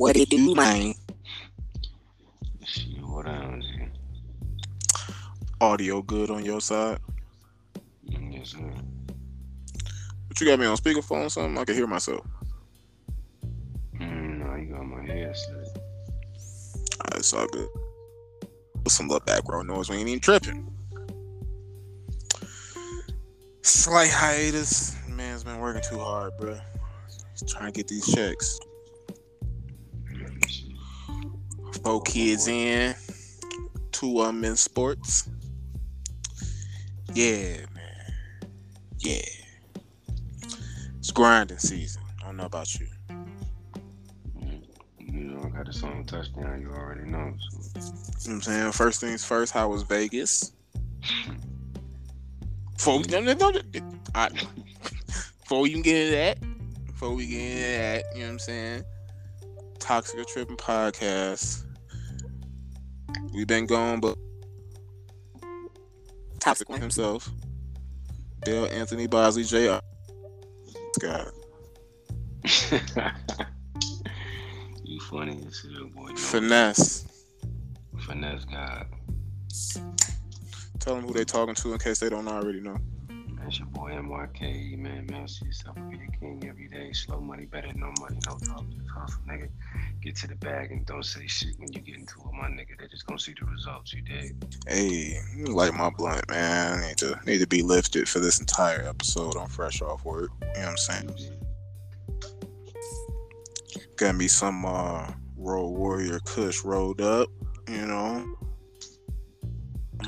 What it do, man? Shit, what else? G? Audio good on your side? Mm, Yes, sir. But you got me on speakerphone or something? I can hear myself. Mm, no, you got my headset. Alright, it's all good. With some little background noise. We ain't even tripping. Slight hiatus. Man's been working too hard, bro. He's trying to get these checks. Four kids in, two of them in sports. Yeah, man. Yeah. It's grinding season. I don't know about you. Mm, You know, I got the song touchdown. You already know. So. You know what I'm saying? First things first, how was Vegas? Before we, no, no, no, I, before we even get into that, before we get into that, you know what I'm saying? Toxic Tripping Podcast. We've been gone, but Toxic one himself. Bill Anthony Bosley Jr. Scott. you funny as hell, boy. Finesse. finesse guy. Tell them who they talking to in case they don't already know. That's your boy MYK, man. Man, see yourself be the king every day. Slow money, better than no money, no talk, just hustle, nigga. Get to the bag and don't say shit when you get into it, my nigga. They just gonna see the results, you dig? Hey, like my blunt, man. I need to need to be lifted for this entire episode on Fresh Off Work. You know what I'm saying? Got me some uh Road Warrior Kush rolled up, you know.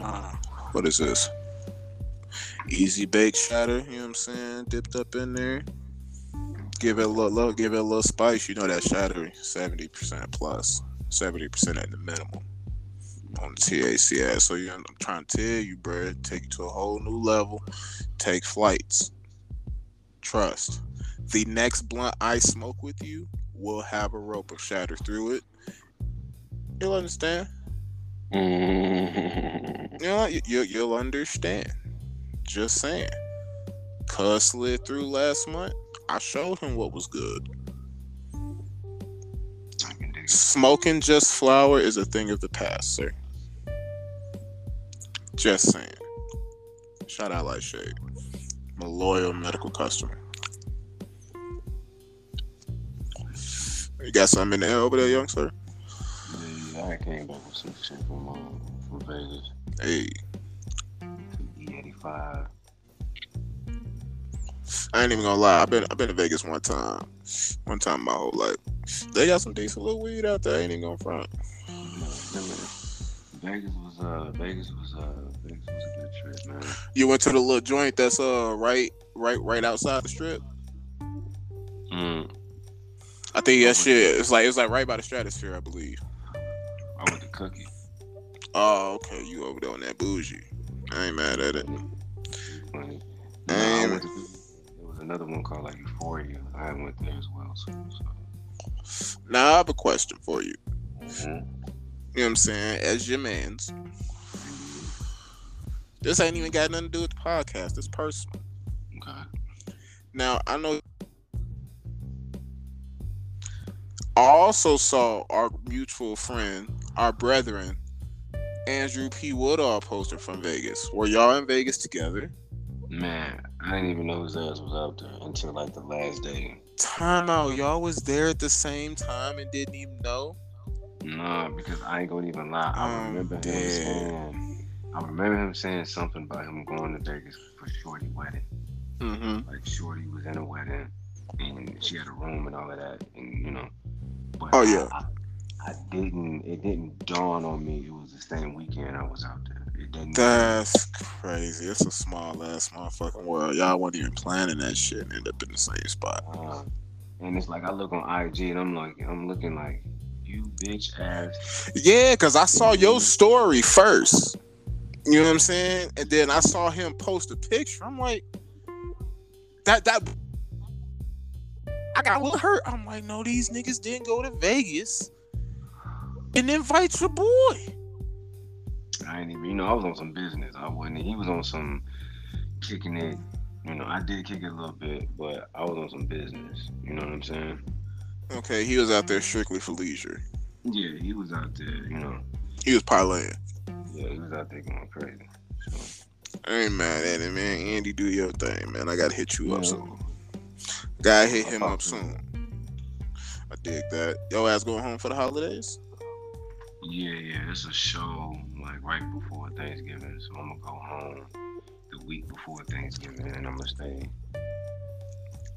Uh, what is this? Easy bake shatter, you know what I'm saying? Dipped up in there. Give it a little, give it a little spice. You know that shatter 70% plus, 70% at the minimum on the THC So you, I'm trying to tell you, bro, take you to a whole new level. Take flights. Trust. The next blunt I smoke with you will have a rope of shatter through it. You'll understand. Mm. You know, you, you, you'll understand. Just saying. Cuz slid through last month. I showed him what was good. I can dig it. Smoking just flower is a thing of the past, sir. Just saying. Shout out like shade. I'm a loyal medical customer. You got something in the air over there, young sir? Yeah, I came back with some shit from, uh, from Vegas. Hey, E85. I ain't even gonna lie. I've been I've been to Vegas one time. One time in my whole life. They got some decent little weed out there. I ain't even gonna front. Vegas was uh Vegas was uh Vegas was a good trip, man. You went to the little joint that's uh right right right outside the strip. Mm. I think that shit. It's like it's like right by the stratosphere, I believe. I went to Cookie. Oh, okay. You over there on that bougie. I ain't mad at it. Funny. Damn. No, went to, there was another one called like Euphoria. I went there as well. So, so. Now I have a question for you. Mhm. You know what I'm saying? As your man's. This ain't even got nothing to do with the podcast. It's personal. Okay. Now I know I also saw our mutual friend, our brethren, Andrew P. Woodall posted from Vegas. Were y'all in Vegas together? Man, I didn't even know his ass was out there until like the last day. Time out. Y'all was there at the same time and didn't even know? Nah, because I ain't gonna even lie. I I'm remember him dead. saying, I remember him saying something about him going to Vegas for Shorty wedding. Mm-hmm. Like Shorty was in a wedding and she had a room and all of that, and you know. But Oh, yeah. I, I, I didn't. It didn't dawn on me. It was the same weekend I was out there. That's crazy. It's a small ass motherfucking world. Y'all wasn't even planning that shit and end up in the same spot. Uh, and it's like I look on IG and I'm like, I'm looking like you bitch ass. Yeah, because I saw your story first. You know what I'm saying? And then I saw him post a picture. I'm like, that that I got a little hurt. I'm like, no, these niggas didn't go to Vegas and invite your boy. I ain't even. You know, I was on some business. I wasn't. He was on some kicking it. You know, I did kick it a little bit, but I was on some business. You know what I'm saying? Okay, he was out there mm-hmm. strictly for leisure. Yeah, he was out there, you know. He was parlaying. Yeah, he was out there going crazy. So, I ain't mad at it, man. Andy, do your thing, man. I gotta hit you up soon. Gotta hit him up soon. I dig that. Yo, ass going home for the holidays? Yeah, yeah, it's a show like right before Thanksgiving, so I'm gonna go home the week before Thanksgiving, and I'm gonna stay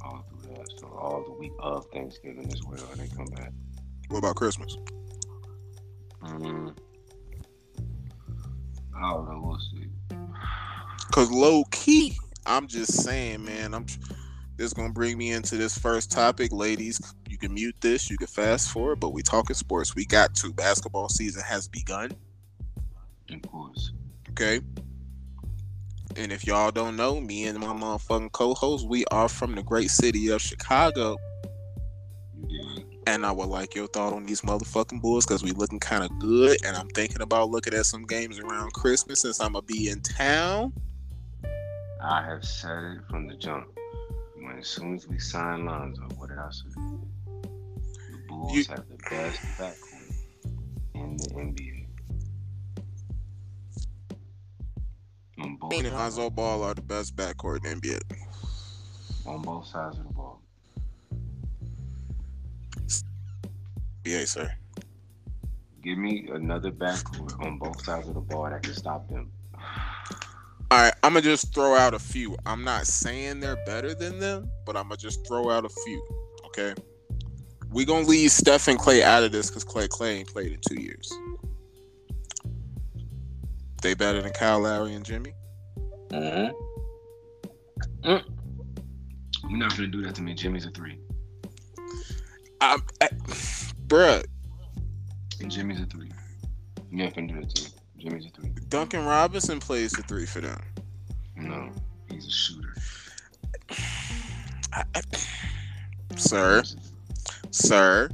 all through that. So all the week of Thanksgiving as well, and then come back. What about Christmas? Mm. I don't know. We'll see. Cause low key, I'm just saying, man. I'm. This gonna bring me into this first topic, ladies. You can mute this, you can fast forward, but we talking sports. We got to. Basketball season has begun. Of course. Okay. And if y'all don't know, me and my motherfucking co-host, we are from the great city of Chicago. You. And I would like your thought on these motherfucking Bulls because we looking kind of good. And I'm thinking about looking at some games around Christmas since I'm gonna be in town. I have said it from the jump. When as soon as we sign Lonzo, what did I say? The Bulls You- have the best backcourt in the NBA. On both, Me and sides, Lonzo Ball are the best backcourt in the NBA. on both sides of the ball. NBA, sir. Give me another backcourt on both sides of the ball that can stop them. All right, I'm gonna just throw out a few. I'm not saying they're better than them, but I'm gonna just throw out a few. Okay, we gonna leave Steph and Klay out of this because Klay Klay ain't played in two years. They better than Kyle Lowry and Jimmy. Mm-hmm. Mm. You're not gonna do that to me. Jimmy's a three. I'm, I, bruh, And Jimmy's a three. You're not gonna do that to me. Jimmy's a three. Duncan Robinson plays the three for them. No, he's a shooter. I, I- sir, sir,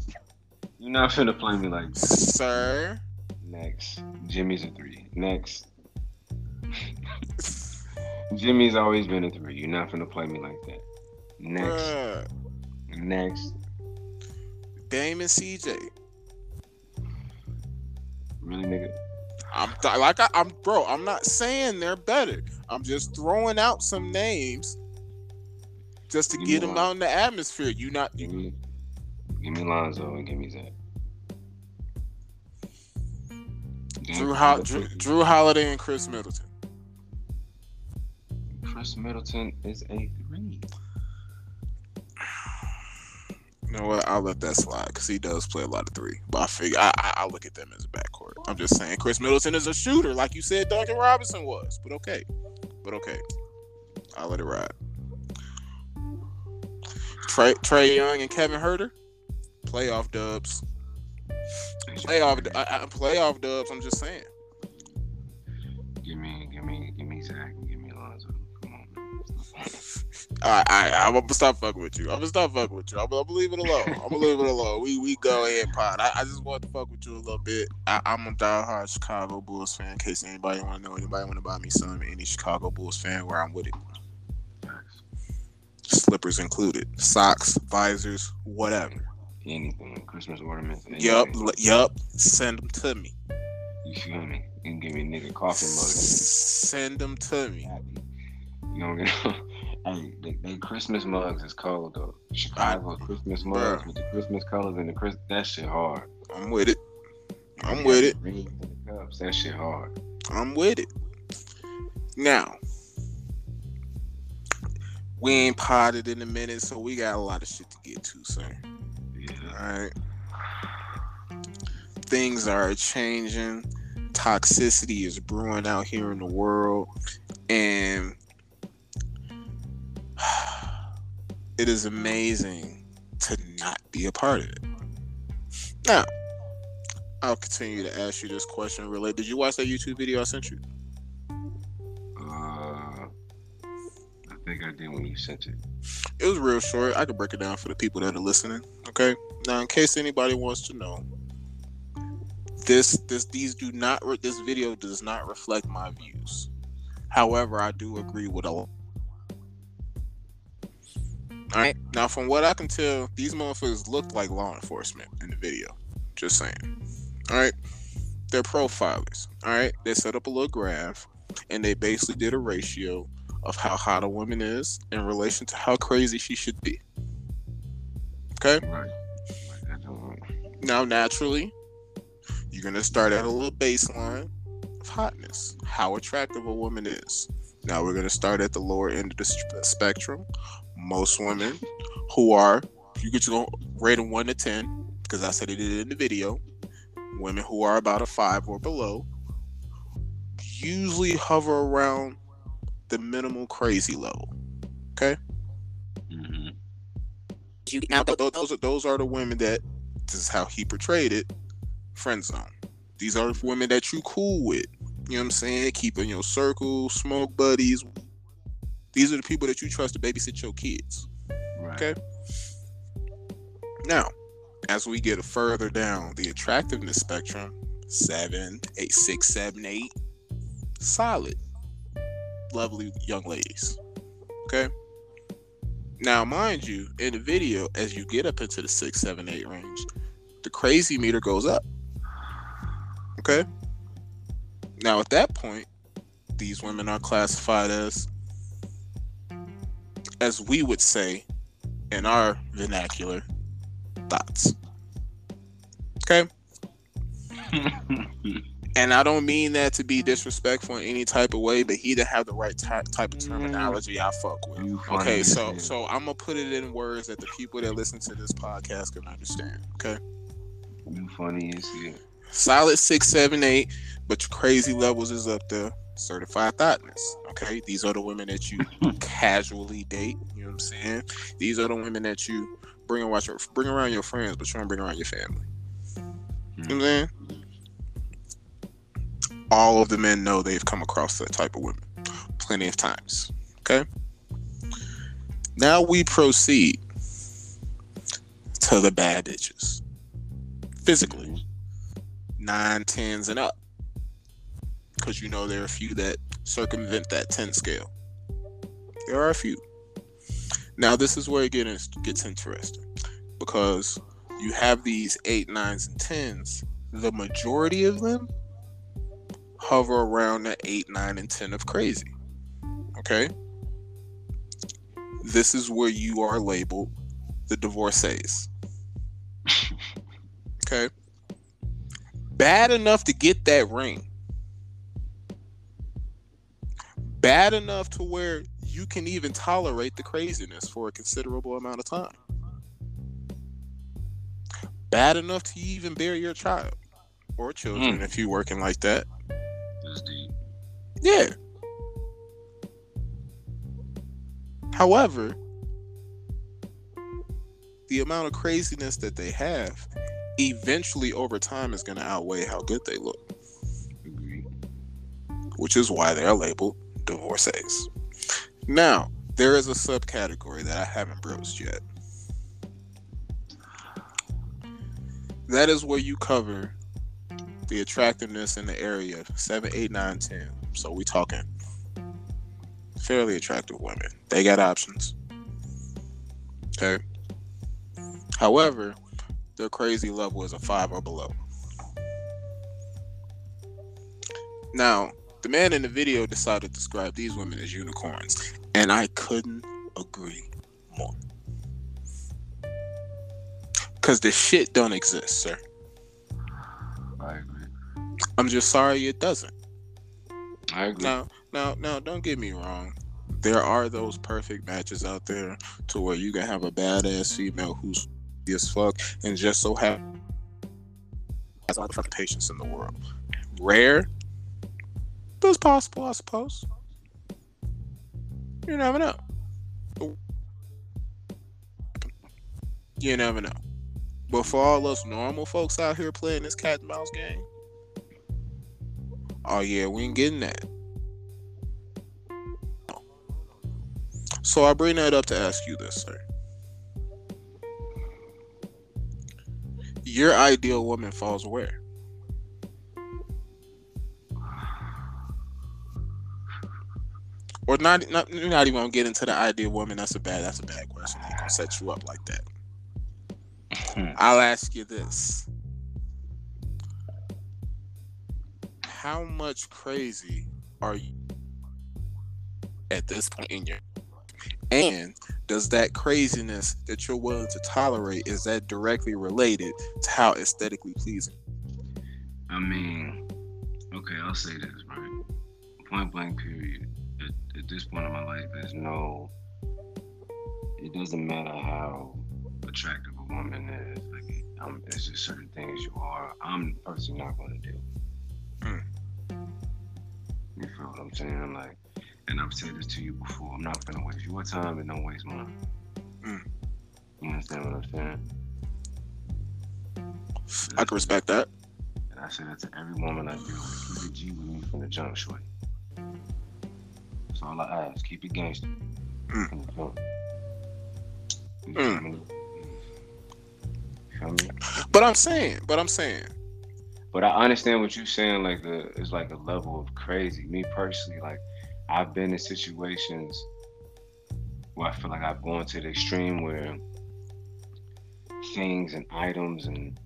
You're not finna play me like that. sir. Next. Jimmy's a three. Next. Jimmy's always been a three. You're not finna play me like that. Next. Bruh. Next. Dame and CJ. Really, nigga? I'm th- like I, I'm bro. I'm not saying they're better. I'm just throwing out some names just to Give get them out in the atmosphere. You not you, give me Lonzo and give me Zach. Jrue, Hol- Jrue Jrue Holiday and Khris Middleton. Khris Middleton is a three. You know what? I'll let that slide because he does play a lot of three. But I figure I, I I look at them as a backcourt. I'm just saying Khris Middleton is a shooter, like you said Duncan Robinson was. But okay, but okay, I'll let it ride. Trae Trae Young and Kevin Huerter, playoff dubs. Playoff I, I, playoff dubs. I'm just saying. Give me, give me, give me Zach give me Lonzo. Come on. All right, all right, I'm gonna stop fucking with you. I'm gonna stop fucking with you. I'm, I'm gonna leave it alone. I'm gonna leave it alone. We we go ahead, pod. I, I just want to fuck with you a little bit. I, I'm a diehard Chicago Bulls fan. In case anybody want to know, anybody want to buy me some, any Chicago Bulls fan, where I'm with it. Slippers included, socks, visors, whatever. Anything. Christmas ornaments. Yup, anything. l- yup. Send them to me. You feel me? You can give me a nigga coffee mug. Send them to me. You don't get Hey, they, they Christmas mugs is cold though. Chicago Christmas mugs Bruh. with the Christmas colors and the Chris that shit hard. I'm with it. I'm with it. And the cups, that shit hard. I'm with it. Now, we ain't potted in a minute, so we got a lot of shit to get to, sir. Right. Things are changing. Toxicity is brewing out here in the world, and it is amazing to not be a part of it. Now, I'll continue to ask you this question. Related? Did you watch that YouTube video I sent you? Think I did when you sent it. It was real short. I could break it down for the people that are listening. Okay. Now, in case anybody wants to know, this this these do not re- this video does not reflect my views. However, I do agree with a. All right. Now, from what I can tell, these motherfuckers looked like law enforcement in the video. Just saying. All right. They're profilers. All right. They set up a little graph and they basically did a ratio of how hot a woman is in relation to how crazy she should be. Okay. Right. Like that don't- Now, naturally, you're going to start at a little baseline of hotness, how attractive a woman is. Now, we're going to start at the lower end of the spectrum. Most women who are, you could just go rate them 1 to 10, because I said it in the video. Women who are about a 5 or below usually hover around the minimal crazy level. Mhm. You, Now, now, th- th- those are those are the women that this is how he portrayed it. Friend zone. These are the women that you cool with. You know what I'm saying? Keep in your circle, smoke buddies. These are the people that you trust to babysit your kids. Right. Okay. Now, as we get further down the attractiveness spectrum, seven, eight, six, seven, eight, solid, lovely young ladies. Okay. Now, mind you, in the video, as you get up into the six, seven, eight range, the crazy meter goes up. Okay. Now, at that point, these women are classified as, as we would say in our vernacular, thoughts. Okay. And I don't mean that to be mm-hmm. disrespectful in any type of way, but he didn't have the right ty- type of mm-hmm. terminology I fuck with. You Okay, so so I'm gonna put it in words that the people that listen to this podcast can understand. Okay, you funny as hell. solid six, seven, eight, but your crazy levels is up there. Certified thoughtness. Okay, these are the women that you casually date. You know what I'm saying? These are the women that you bring around your bring around your friends, but you don't bring around your family. You know what I'm mm-hmm. saying? All of the men know they've come across that type of women plenty of times. Okay. Now we proceed to the bad bitches. Physically, nine, tens, and up. Because you know there are a few that circumvent that 10 scale. There are a few. Now, this is where it gets, gets interesting. Because you have these eight, nines, and tens. The majority of them hover around the 8, 9, and 10 of crazy. Okay? This is where you are labeled the divorcees. Okay? Bad enough to get that ring. Bad enough to where you can even tolerate the craziness for a considerable amount of time. Bad enough to even bear your child or children Mm. if you're working like that. Yeah. However, the amount of craziness that they have eventually over time is going to outweigh how good they look, Agreed. which is why they're labeled divorcees. Now, there is a subcategory that I haven't broached yet. That is where you cover the attractiveness in the area of 7, 8, 9, 10. So we talking fairly attractive women. They got options. Okay. However, their crazy level is a five or below. Now, the man in the video decided to describe these women as unicorns, and I couldn't agree more. Cause the shit don't exist, sir. I agree. I'm just sorry it doesn't. I agree. Now, now, now, don't get me wrong. There are those perfect matches out there to where you can have a badass female who's as fuck and just so have has all the patience in the world. Rare, but it's possible, I suppose. You never know. You never know. But for all us normal folks out here playing this cat and mouse game, oh yeah, we ain't getting that. So I bring that up to ask you this, sir. Your ideal woman falls where? or not not not even gonna get into the ideal woman. That's a bad that's a bad question. I ain't gonna set you up like that. I'll ask you this. How much crazy are you at this point in your and does that craziness that you're willing to tolerate is that directly related to how aesthetically pleasing? I mean, okay, I'll say this, right? Point blank period. At, at this point in my life, there's no it doesn't matter how attractive a woman is. Like, um, there's just certain things you are. I'm personally not going to do. Mm. You feel what I'm saying? Like, and I've said this to you before. I'm not gonna waste your time and don't waste mine. Mm. You understand what I'm saying? I can respect that. And I say that to every woman I deal with. Keep it G with me from the jump, shorty. That's all I ask. Keep it gangster Mm. from the jump. You Mm. feel me? Feel me? But I'm saying, but I'm saying, But I understand what you're saying. Like the it's like a level of crazy. Me personally, like I've been in situations where I feel like I've gone to the extreme where things and items and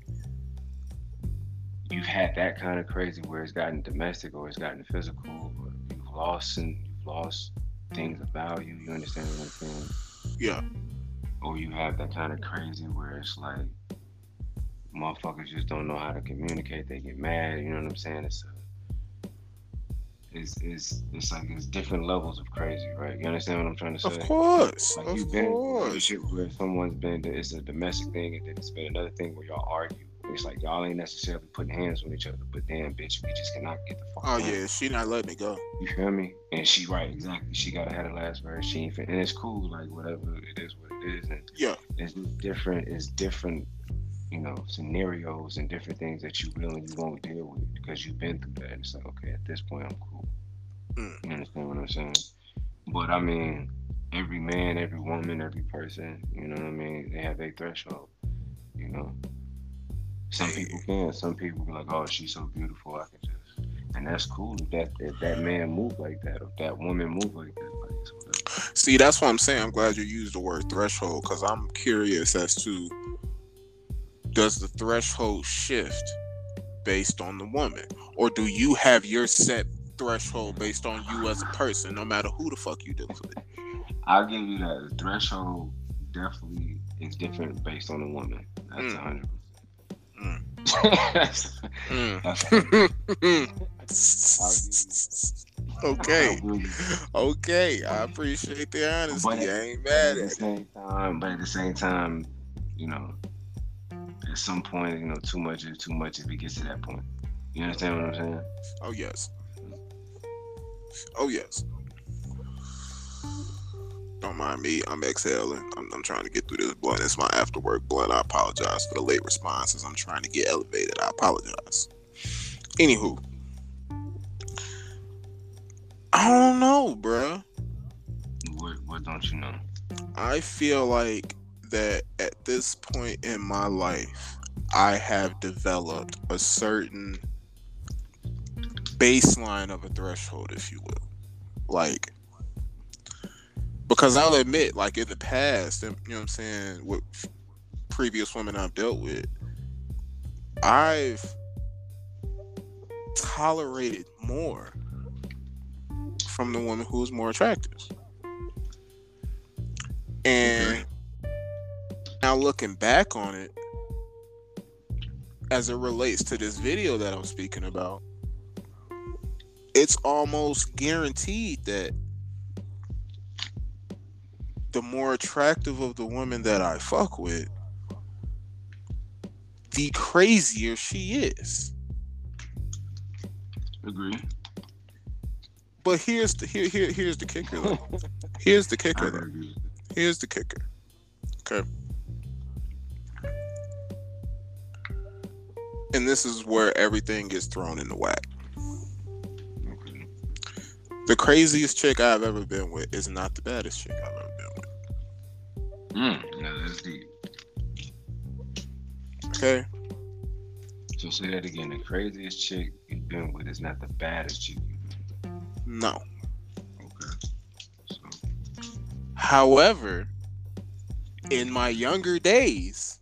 you've had that kind of crazy where it's gotten domestic or it's gotten physical. Or you've lost and you've lost things of value. You understand what I'm saying? yeah, or you have that kind of crazy where it's like motherfuckers just don't know how to communicate. They get mad. You know what I'm saying? It's a, it's it's it's like it's different levels of crazy, right? You understand what I'm trying to say? of course, Like of you've been course. where someone's been it's a domestic thing, and then it's been another thing where y'all argue. It's like y'all ain't necessarily putting hands on each other, but damn, bitch, we just cannot get the fuck. Oh yeah, she not letting it go. You feel me? And she right, exactly. She gotta have the last word. She ain't and it's cool, like whatever it is, what it is, and Yeah, it's different. It's different, you know, scenarios and different things that you and you won't deal with because you've been through that. It's like, okay, at this point, I'm cool. Mm. You understand what I'm saying? But I mean, every man, every woman, every person, you know what I mean? They have a threshold. You know, some people can. Some people be like, oh, she's so beautiful, I can just. And that's cool if that if that man move like that, or if that woman move like that. Like. See, that's what I'm saying. I'm glad you used the word threshold because I'm curious as to does the threshold shift based on the woman, or do you have your set threshold based on you as a person, no matter who the fuck you deal with? I'll give you that. The threshold definitely is different based on the woman. That's a Mm. hundred Mm. percent. Mm. That's- okay, okay. I appreciate the honesty. But- I ain't mad at the at it. same time, but at the same time, you know, at some point, you know, too much is too much if it gets to that point. You understand what I'm saying? Oh yes. Oh yes. Don't mind me. I'm exhaling. I'm, I'm trying to get through this blunt. It's my after work blunt. I apologize for the late responses. I'm trying to get elevated. I apologize. Anywho, I don't know, bruh. What what don't you know? I feel like that at this point in my life, I have developed a certain baseline of a threshold, if you will. Like, because I'll admit, like in the past, you know what I'm saying, with previous women I've dealt with, I've tolerated more from the woman who was more attractive. And now looking back on it, as it relates to this video that I'm speaking about, it's almost guaranteed that the more attractive of the women that I fuck with, the crazier she is. Agree. But here's the here, here here's the kicker though. Here's the kicker though. Here's the kicker. Okay. And this is where everything gets thrown in the whack. Okay. The craziest chick I've ever been with is not the baddest chick I've ever been with. Mm, yeah, that's deep. Okay? So say that again. The craziest chick you've been with is not the baddest chick you've been No. Okay. However, in my younger days,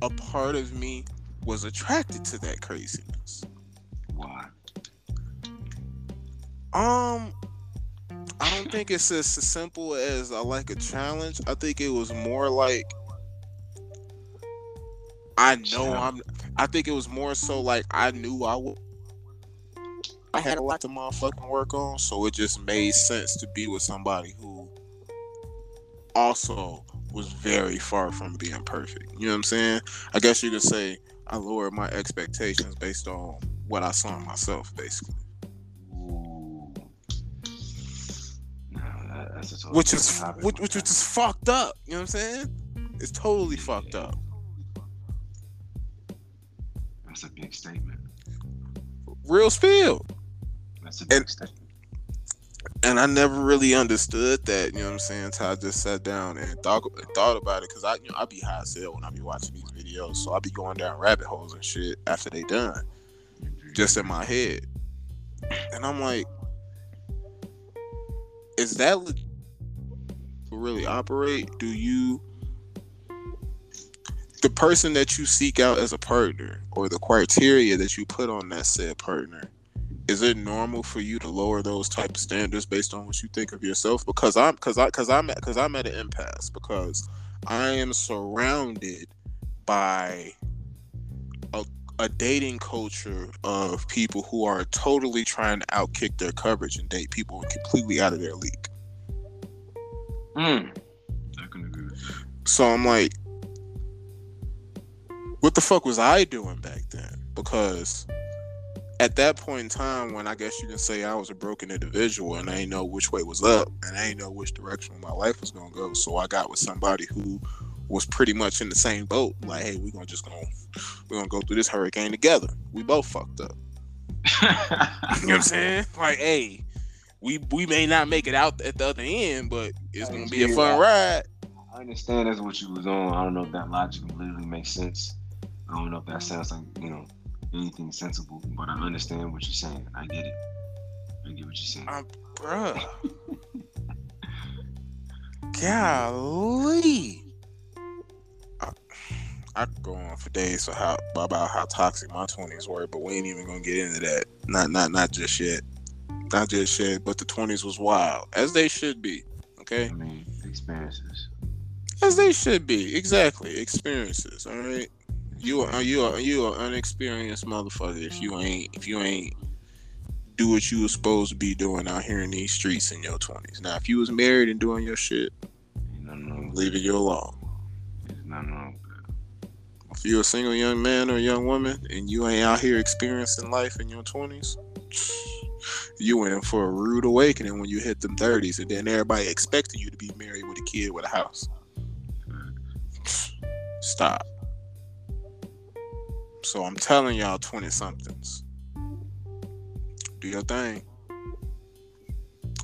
a part of me was attracted to that craziness. Why? Um, I don't think it's as simple as I like a challenge. I think it was more like I know I'm. I think it was more so like I knew I would. I had a lot to motherfucking work on, so it just made sense to be with somebody who also was very far from being perfect. You know what I'm saying? I guess you could say I lowered my expectations based on what I saw in myself, basically. Ooh. No, that, that's a totally Which is topic, which, which, which is fucked up. You know what I'm saying? It's totally fucked up. That's a big statement. Real spill. That's a big And- statement. and I never really understood that. You know what I'm saying? Until I just sat down and thought thought about it, cause I you know I be high as hell when I be watching these videos, so I be going down rabbit holes and shit after they done, just in my head, and I'm like, is that really operate? Do you? The person that you seek out as a partner, or the criteria that you put on that said partner, is it normal for you to lower those type of standards based on what you think of yourself because i'm because i because i'm because i'm at an impasse because i am surrounded by a, a dating culture of people who are totally trying to outkick their coverage and date people completely out of their league Mm. I can agree so i'm like what the fuck was i doing back then because at that point in time when I guess you can say I was a broken individual and I didn't know which way was up and I didn't know which direction my life was gonna go. So I got with somebody who was pretty much in the same boat. Like, hey, we're gonna just gonna we're gonna go through this hurricane together. We both fucked up. You know what I'm saying? Like, hey, we we may not make it out at the other end, but it's gonna be a fun ride. I understand that's what you was on. I don't know if that logically literally makes sense. I don't know if that sounds like, you know, anything sensible, but I understand what you're saying. I get it. I get what you're saying. Um, Bruh. Golly. I, could go on for days for how about how toxic my twenties were, but we ain't even gonna get into that. Not not not just yet. Not just yet, but the twenties was wild. As they should be. Okay? I mean, experiences. As they should be. Exactly. Experiences. All right. You are you are you are unexperienced motherfucker if you ain't if you ain't do what you was supposed to be doing out here in these streets in your twenties. Now if you was married and doing your shit, Ain't nothing wrong with leaving you alone. There's nothing If you're a single young man or young woman and you ain't out here experiencing life in your twenties, you in for a rude awakening when you hit them thirties, and then everybody expecting you to be married with a kid with a house. Stop. So I'm telling y'all, twenty somethings, do your thing.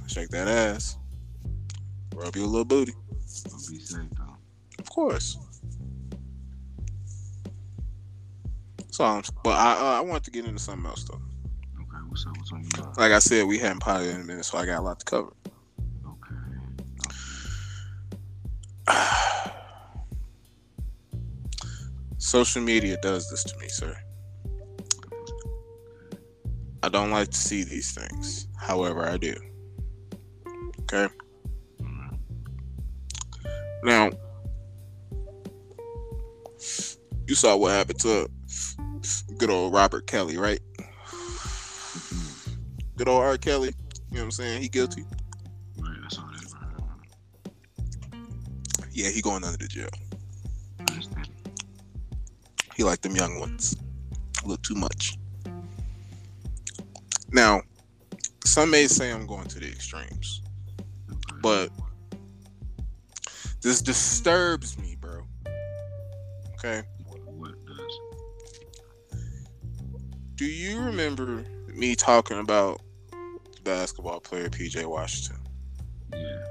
Shake that ass. Rub your little booty. be safe though. Of course. So, but I uh, I want to get into something else though. Okay, what's up? What's on your mind? Like I said, we haven't potted in a minute, so I got a lot to cover. Okay. Social media does this to me, sir. I don't like to see these things. However, I do. Okay. Now, you saw what happened to good old Robert Kelly, right? Good old R. Kelly. You know what I'm saying? He guilty. Right, I saw that. Yeah, he going under the jail. He like them young ones. A little too much. Now, some may say I'm going to the extremes, but this disturbs me, bro. Okay. Do you remember me talking about the basketball player PJ Washington Yeah.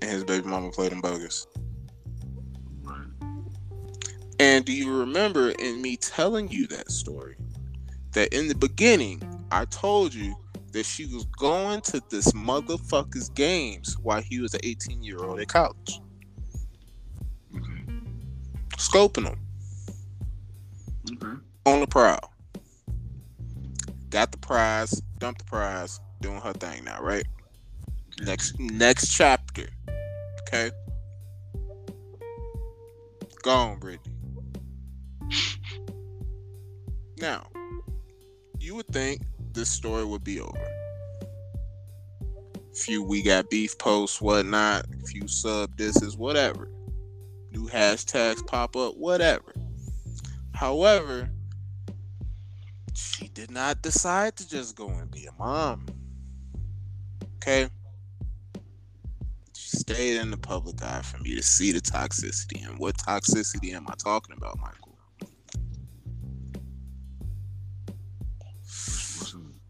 and his baby mama played him bogus? Right. And do you remember in me telling you that story that in the beginning I told you that she was going to this motherfucker's games while he was an 18 year old at college. Okay. Scoping him Okay. On the prowl. Got the prize, dumped the prize, doing her thing now, right? Next next chapter. Okay. Gone, Brittany. Now, you would think this story would be over. Few we got beef posts, whatnot, few sub disses, whatever. New hashtags pop up, whatever. However, she did not decide to just go and be a mom. Okay? She stayed in the public eye for me to see the toxicity. And what toxicity am I talking about, Michael?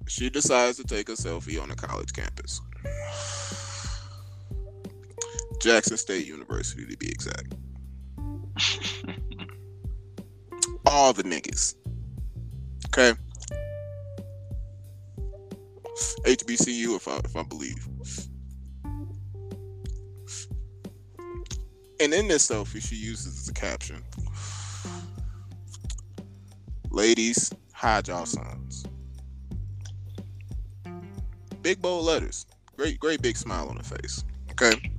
She decides to take a selfie on a college campus. Jackson State University, to be exact. All the niggas. Okay. HBCU, if I if I believe. And in this selfie, she uses the caption: "Ladies, hide y'all sons." Big bold letters. Great, great big smile on her face. Okay.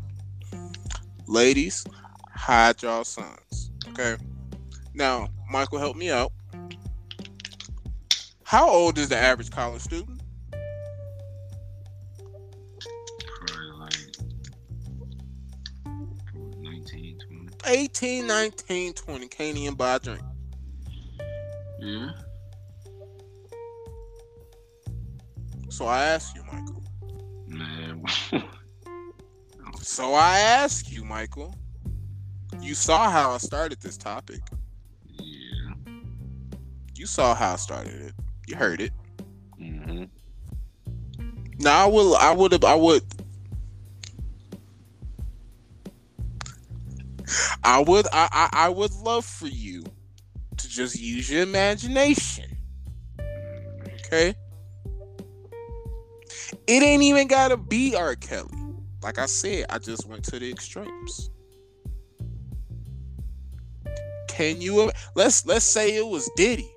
Ladies, hide y'all sons. Okay. Now, Michael, help me out. How old is the average college student? Probably like 19, 20. 18, 19, 20. Can't even buy a drink. Yeah. So I ask you, Michael. Man. So I ask you, Michael. You saw how I started this topic. yeah. You saw how I started it. You heard it. Mm-hmm. Now I will. I would have. I would. I would. I, I. I would love for you to just use your imagination. Okay. It ain't even gotta be R. Kelly. Like I said, I just went to the extremes. Can you? Let's let's say it was Diddy.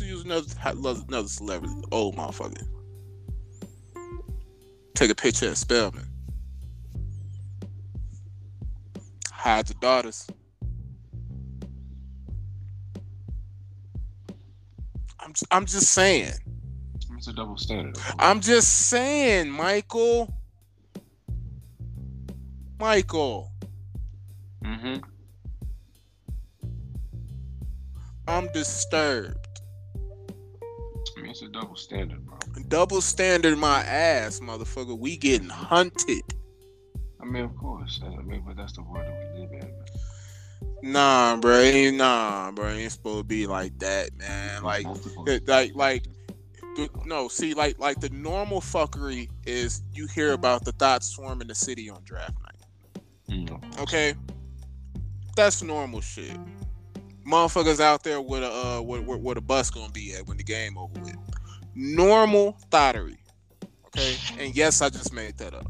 To use another another celebrity, old motherfucker. Take a picture of Spelman. Hide the daughters. I'm I'm just saying. It's a double standard. I'm just saying, Michael. Michael, Mm-hmm. I'm disturbed. It's a double standard, bro. Double standard my ass, motherfucker. We getting hunted. I mean, of course. I mean, but that's the world that we live in. Nah, bro. Ain't nah, bro. Ain't supposed to be like that, man. Like, like, like. No, see, like, like the normal fuckery is you hear about the thoughts swarming the city on draft night. Mm. Okay, that's normal shit. Motherfuckers out there with a uh, where, where, where the bus gonna be at when the game over with. Normal thottery. Okay, and yes, I just made that up.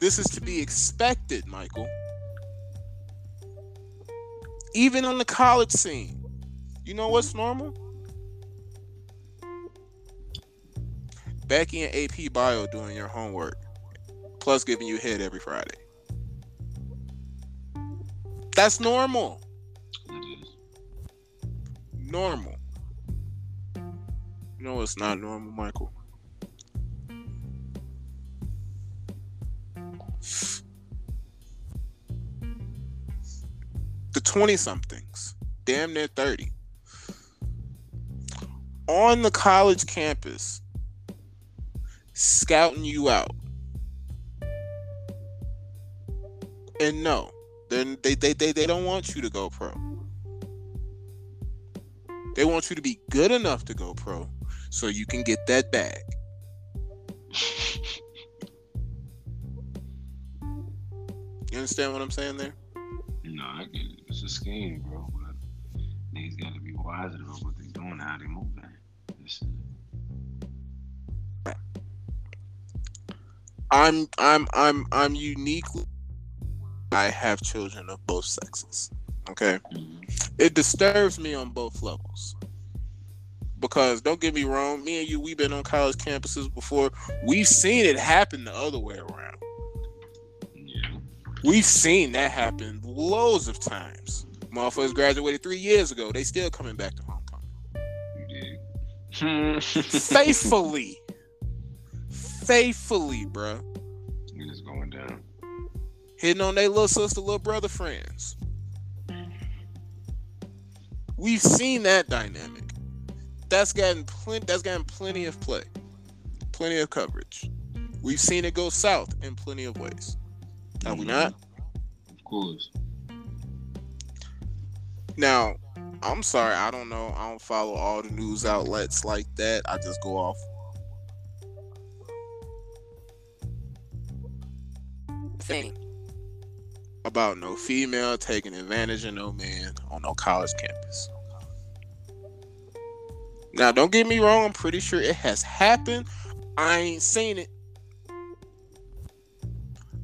This is to be expected, Michael. Even on the college scene, you know what's normal? Becky and AP Bio doing your homework plus giving you head every Friday. That's normal. It is. Normal. No, it's not normal, Michael. The 20 somethings, damn near 30, on the college campus, scouting you out. And no, then they, they they they don't want you to go pro. They want you to be good enough to go pro so you can get that bag. You understand what I'm saying there? No, I get it. It's a scheme, bro. But niggas got to be wiser about what they're doing, how they moving. I'm I'm I'm I'm uniquely I have children of both sexes. Okay. Mhm. It disturbs me on both levels. Because don't get me wrong, me and you we've been on college campuses before. We've seen it happen the other way around. Yeah. We've seen that happen loads of times. Motherfuckers graduated three years ago. They still coming back to homecoming. You did. Faithfully. Faithfully, bruh. It's going down. Hitting on their little sister, little brother friends. We've seen that dynamic. That's gotten plenty. That's gotten plenty of play, plenty of coverage. We've seen it go south in plenty of ways. Have we not? Of course. Now, I'm sorry. I don't know. I don't follow all the news outlets like that. I just go off. Thing about no female taking advantage of no man on no college campus. Now, don't get me wrong. I'm pretty sure it has happened. I ain't seen it.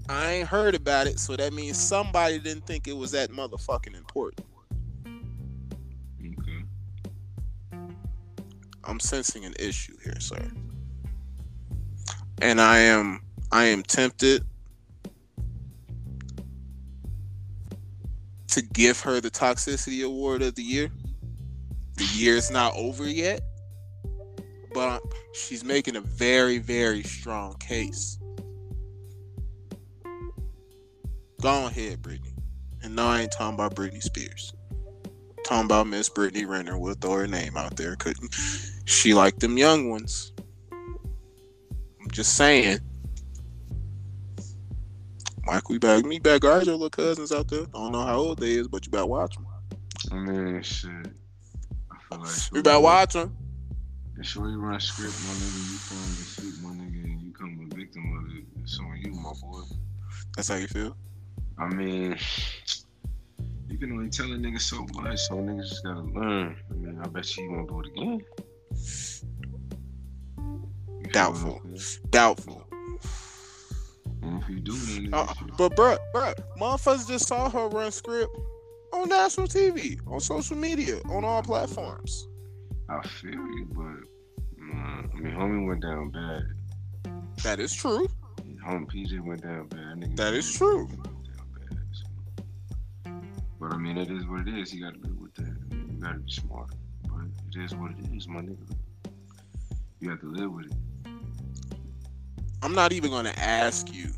I ain't heard about it, so that means somebody didn't think it was that motherfucking important. Okay. I'm sensing an issue here, sir. And I am I am tempted to give her the toxicity award of the year. The year is not over yet, but she's making a very very strong case. Go ahead, Brittany. And no, I ain't talking about Britney Spears. Talking about Miss Brittany Renner. We'll throw her name out there. Couldn't she like them young ones? I'm just saying. Mike, we back. Me back. Guys, your little cousins out there. I don't know how old they is, but you better watch them. I mean, shit. I feel like You better watch them. Sure, you run script, my nigga, you fall in the suit, my nigga, and you come a victim of it. It's on you, my boy. That's how you feel. I mean, you can only tell a nigga so much, so niggas just gotta learn. I mean, I bet you won't do it again. Doubtful. what I'm saying? Doubtful. If you do, then Uh, but bruh, bruh, motherfuckers just saw her run script on national TV, on social media, on all platforms. I feel you, but mm, I mean, homie went down bad. That is true. Home PJ went down bad. Nigga, That is true. Went bad, so. But I mean, it is what it is. You gotta live with that. You gotta be smart. But it is what it is, my nigga. You have to live with it. I'm not even gonna ask you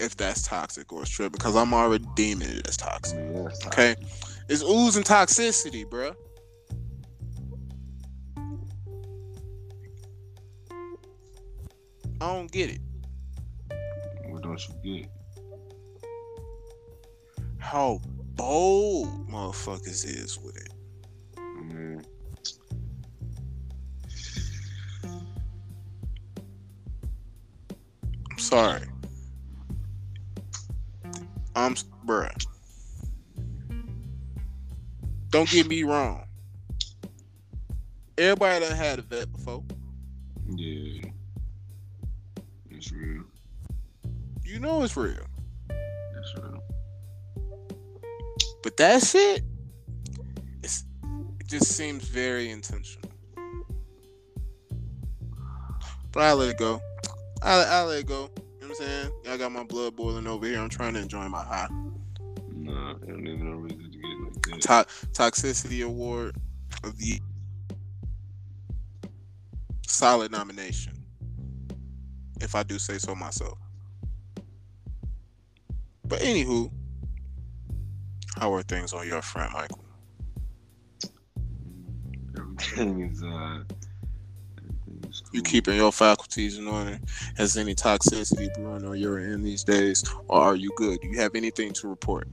if that's toxic or strip because I'm already deeming it as toxic. mean, that's Okay, it's oozing toxicity, bruh. I don't get it. What don't you get? How bold motherfuckers is with it. Mean, I'm sorry. Bruh. Don't get me wrong. Everybody done had a vet before. yeah. It's real. You know it's real. It's real. But that's it. it's, it just seems very intentional. But I let it go. I, I let it go. You know what I'm saying? I got my blood boiling over here. I'm trying to enjoy my high. I don't even know reason to get like that. To- Toxicity Award of the solid nomination, if I do say so myself. But anywho, how are things on your front, Michael? Everything is uh. Cool. You keeping your faculties in order? Has any toxicity brewing on your end these days, or are you good? Do you have anything to report?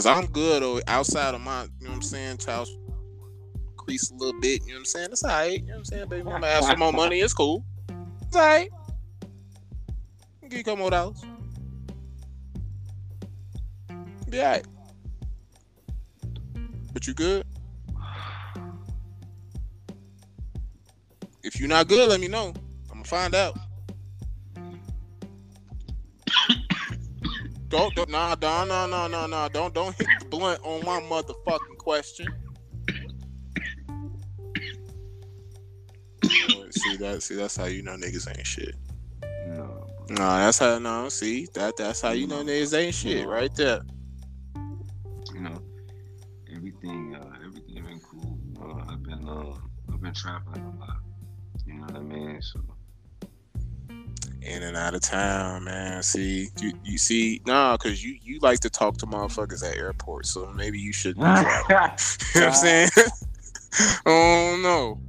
Cause I'm good outside of my, you know what I'm saying, child crease a little bit, you know what I'm saying? It's alright, you know what I'm saying, baby. Gonna ask for more money, it's cool. It's alright. Give you a couple more dollars. Be alright. But you good? If you're not good, let me know. I'm gonna find out. Don't, don't nah, nah, nah, nah, nah, nah. Don't don't hit the blunt on my motherfucking question. see that? See that's how you know niggas ain't shit. No. No, that's how no. See that? That's how you know niggas ain't shit right there. You know, everything, uh, everything been cool. Know, I've been, uh, I've been traveling a lot. You know what I mean? So. In and out of town, man. See, you, you see, nah, cause you you like to talk to motherfuckers at airports, so maybe you shouldn't. you know what I'm saying? oh no.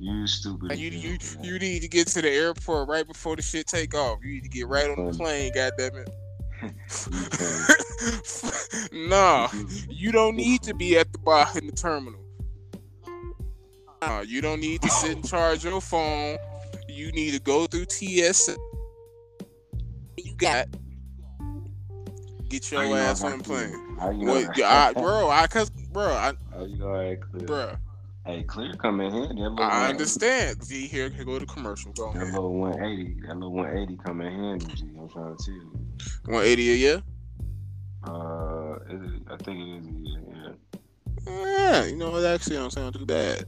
You stupid. You you you need to get to the airport right before the shit take off. You need to get right on the plane, goddamn it. nah, you don't need to be at the bar in the terminal. Nah, you don't need to sit and charge your phone. You need to go through TS. You got get your you ass on the plane. How you know? What, I- I, bro? I cause bro, I How you know I clear? bro, Hey, clear come in here. That I understand. See here, here go the commercial. Go That ahead. little 180, that little 180 come in handy, G. I'm trying to tell you. One eighty a year. Uh, it, I think it is. Yeah, yeah. Yeah, you know it actually don't sound too bad.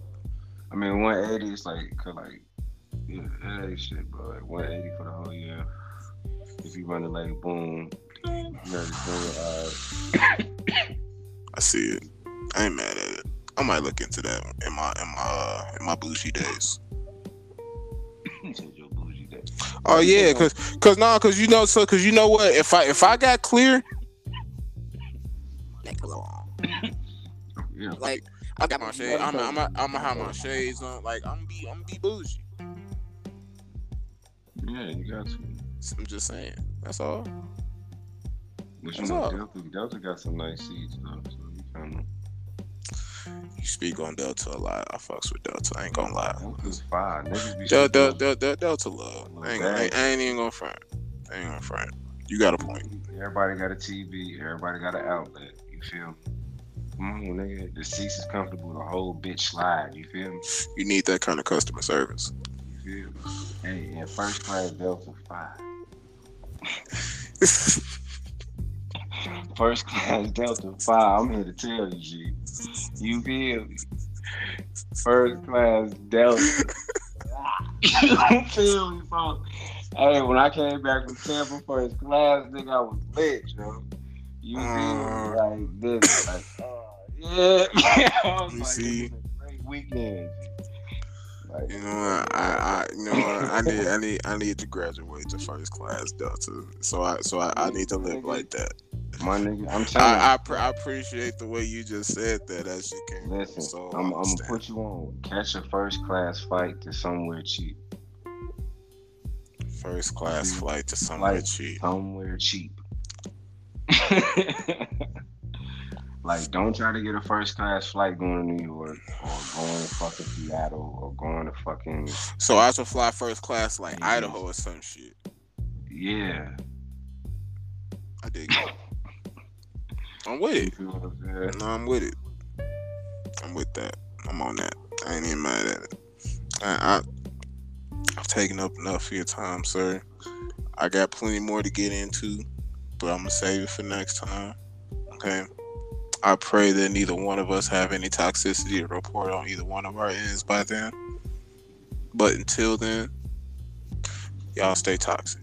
I mean, 180 is like, cause like, yeah, that shit, bro. Like 180 for the whole year. If you running like boom, you know, just doing your eyes. I see it. I ain't mad at it. I might look into that in my in my uh, in my bougie days. Bougie day. Oh yeah, cause cause nah, cause you know so cause you know what if I if I got clear, Yeah. like I got my shades, I'm I'm I'm gonna have my shades on. Like I'm be I'm be bougie. Yeah, you got to. I'm just saying. That's all. But you That's know, all. Delta, Delta got some nice seats though, so you kind of. You speak on Delta a lot. I fucks with Delta. I ain't gonna lie. Delta's fine. Niggas be Delta sleeping Delta, Delta, Delta love. I ain't, I I ain't even gonna front. I ain't gonna front. You got a point. Everybody got a TV. Everybody got an outlet. You feel me? Come on, nigga. The seats is comfortable. The whole bitch slide. You feel me? You need that kind of customer service. Hey, in first class Delta five. First class Delta five. I'm here to tell you, G. You feel me? First class Delta. you feel me, bro? Hey, when I came back from Tampa first class, nigga, I was lit, yo. You feel me? Uh. Like this, like, oh, yeah. I was You like, see? this is a great weekend. Like, You know? I, I you know? I need I need I need to graduate to first class Delta. So I so I, I need to live like that. my nigga, I'm telling you. I I, pre- I appreciate the way you just said that as you came. Listen, so I'm, I'm gonna put you on. Catch a first class flight to somewhere cheap. first class flight to somewhere Flight. cheap. Somewhere cheap. like, don't try to get a first class flight going to New York or going to fucking Seattle or going to fucking So I should fly first class like Mhm. Idaho or some shit. yeah. I dig it. I'm with it. feel what I'm saying? No, I'm with it. I'm with that. I'm on that. I ain't even mad at it. I, I I've taken up enough of your time, sir. I got plenty more to get into, but I'm gonna save it for next time. Okay. I pray that neither one of us have any toxicity to report on either one of our ends by then. But until then, y'all stay toxic.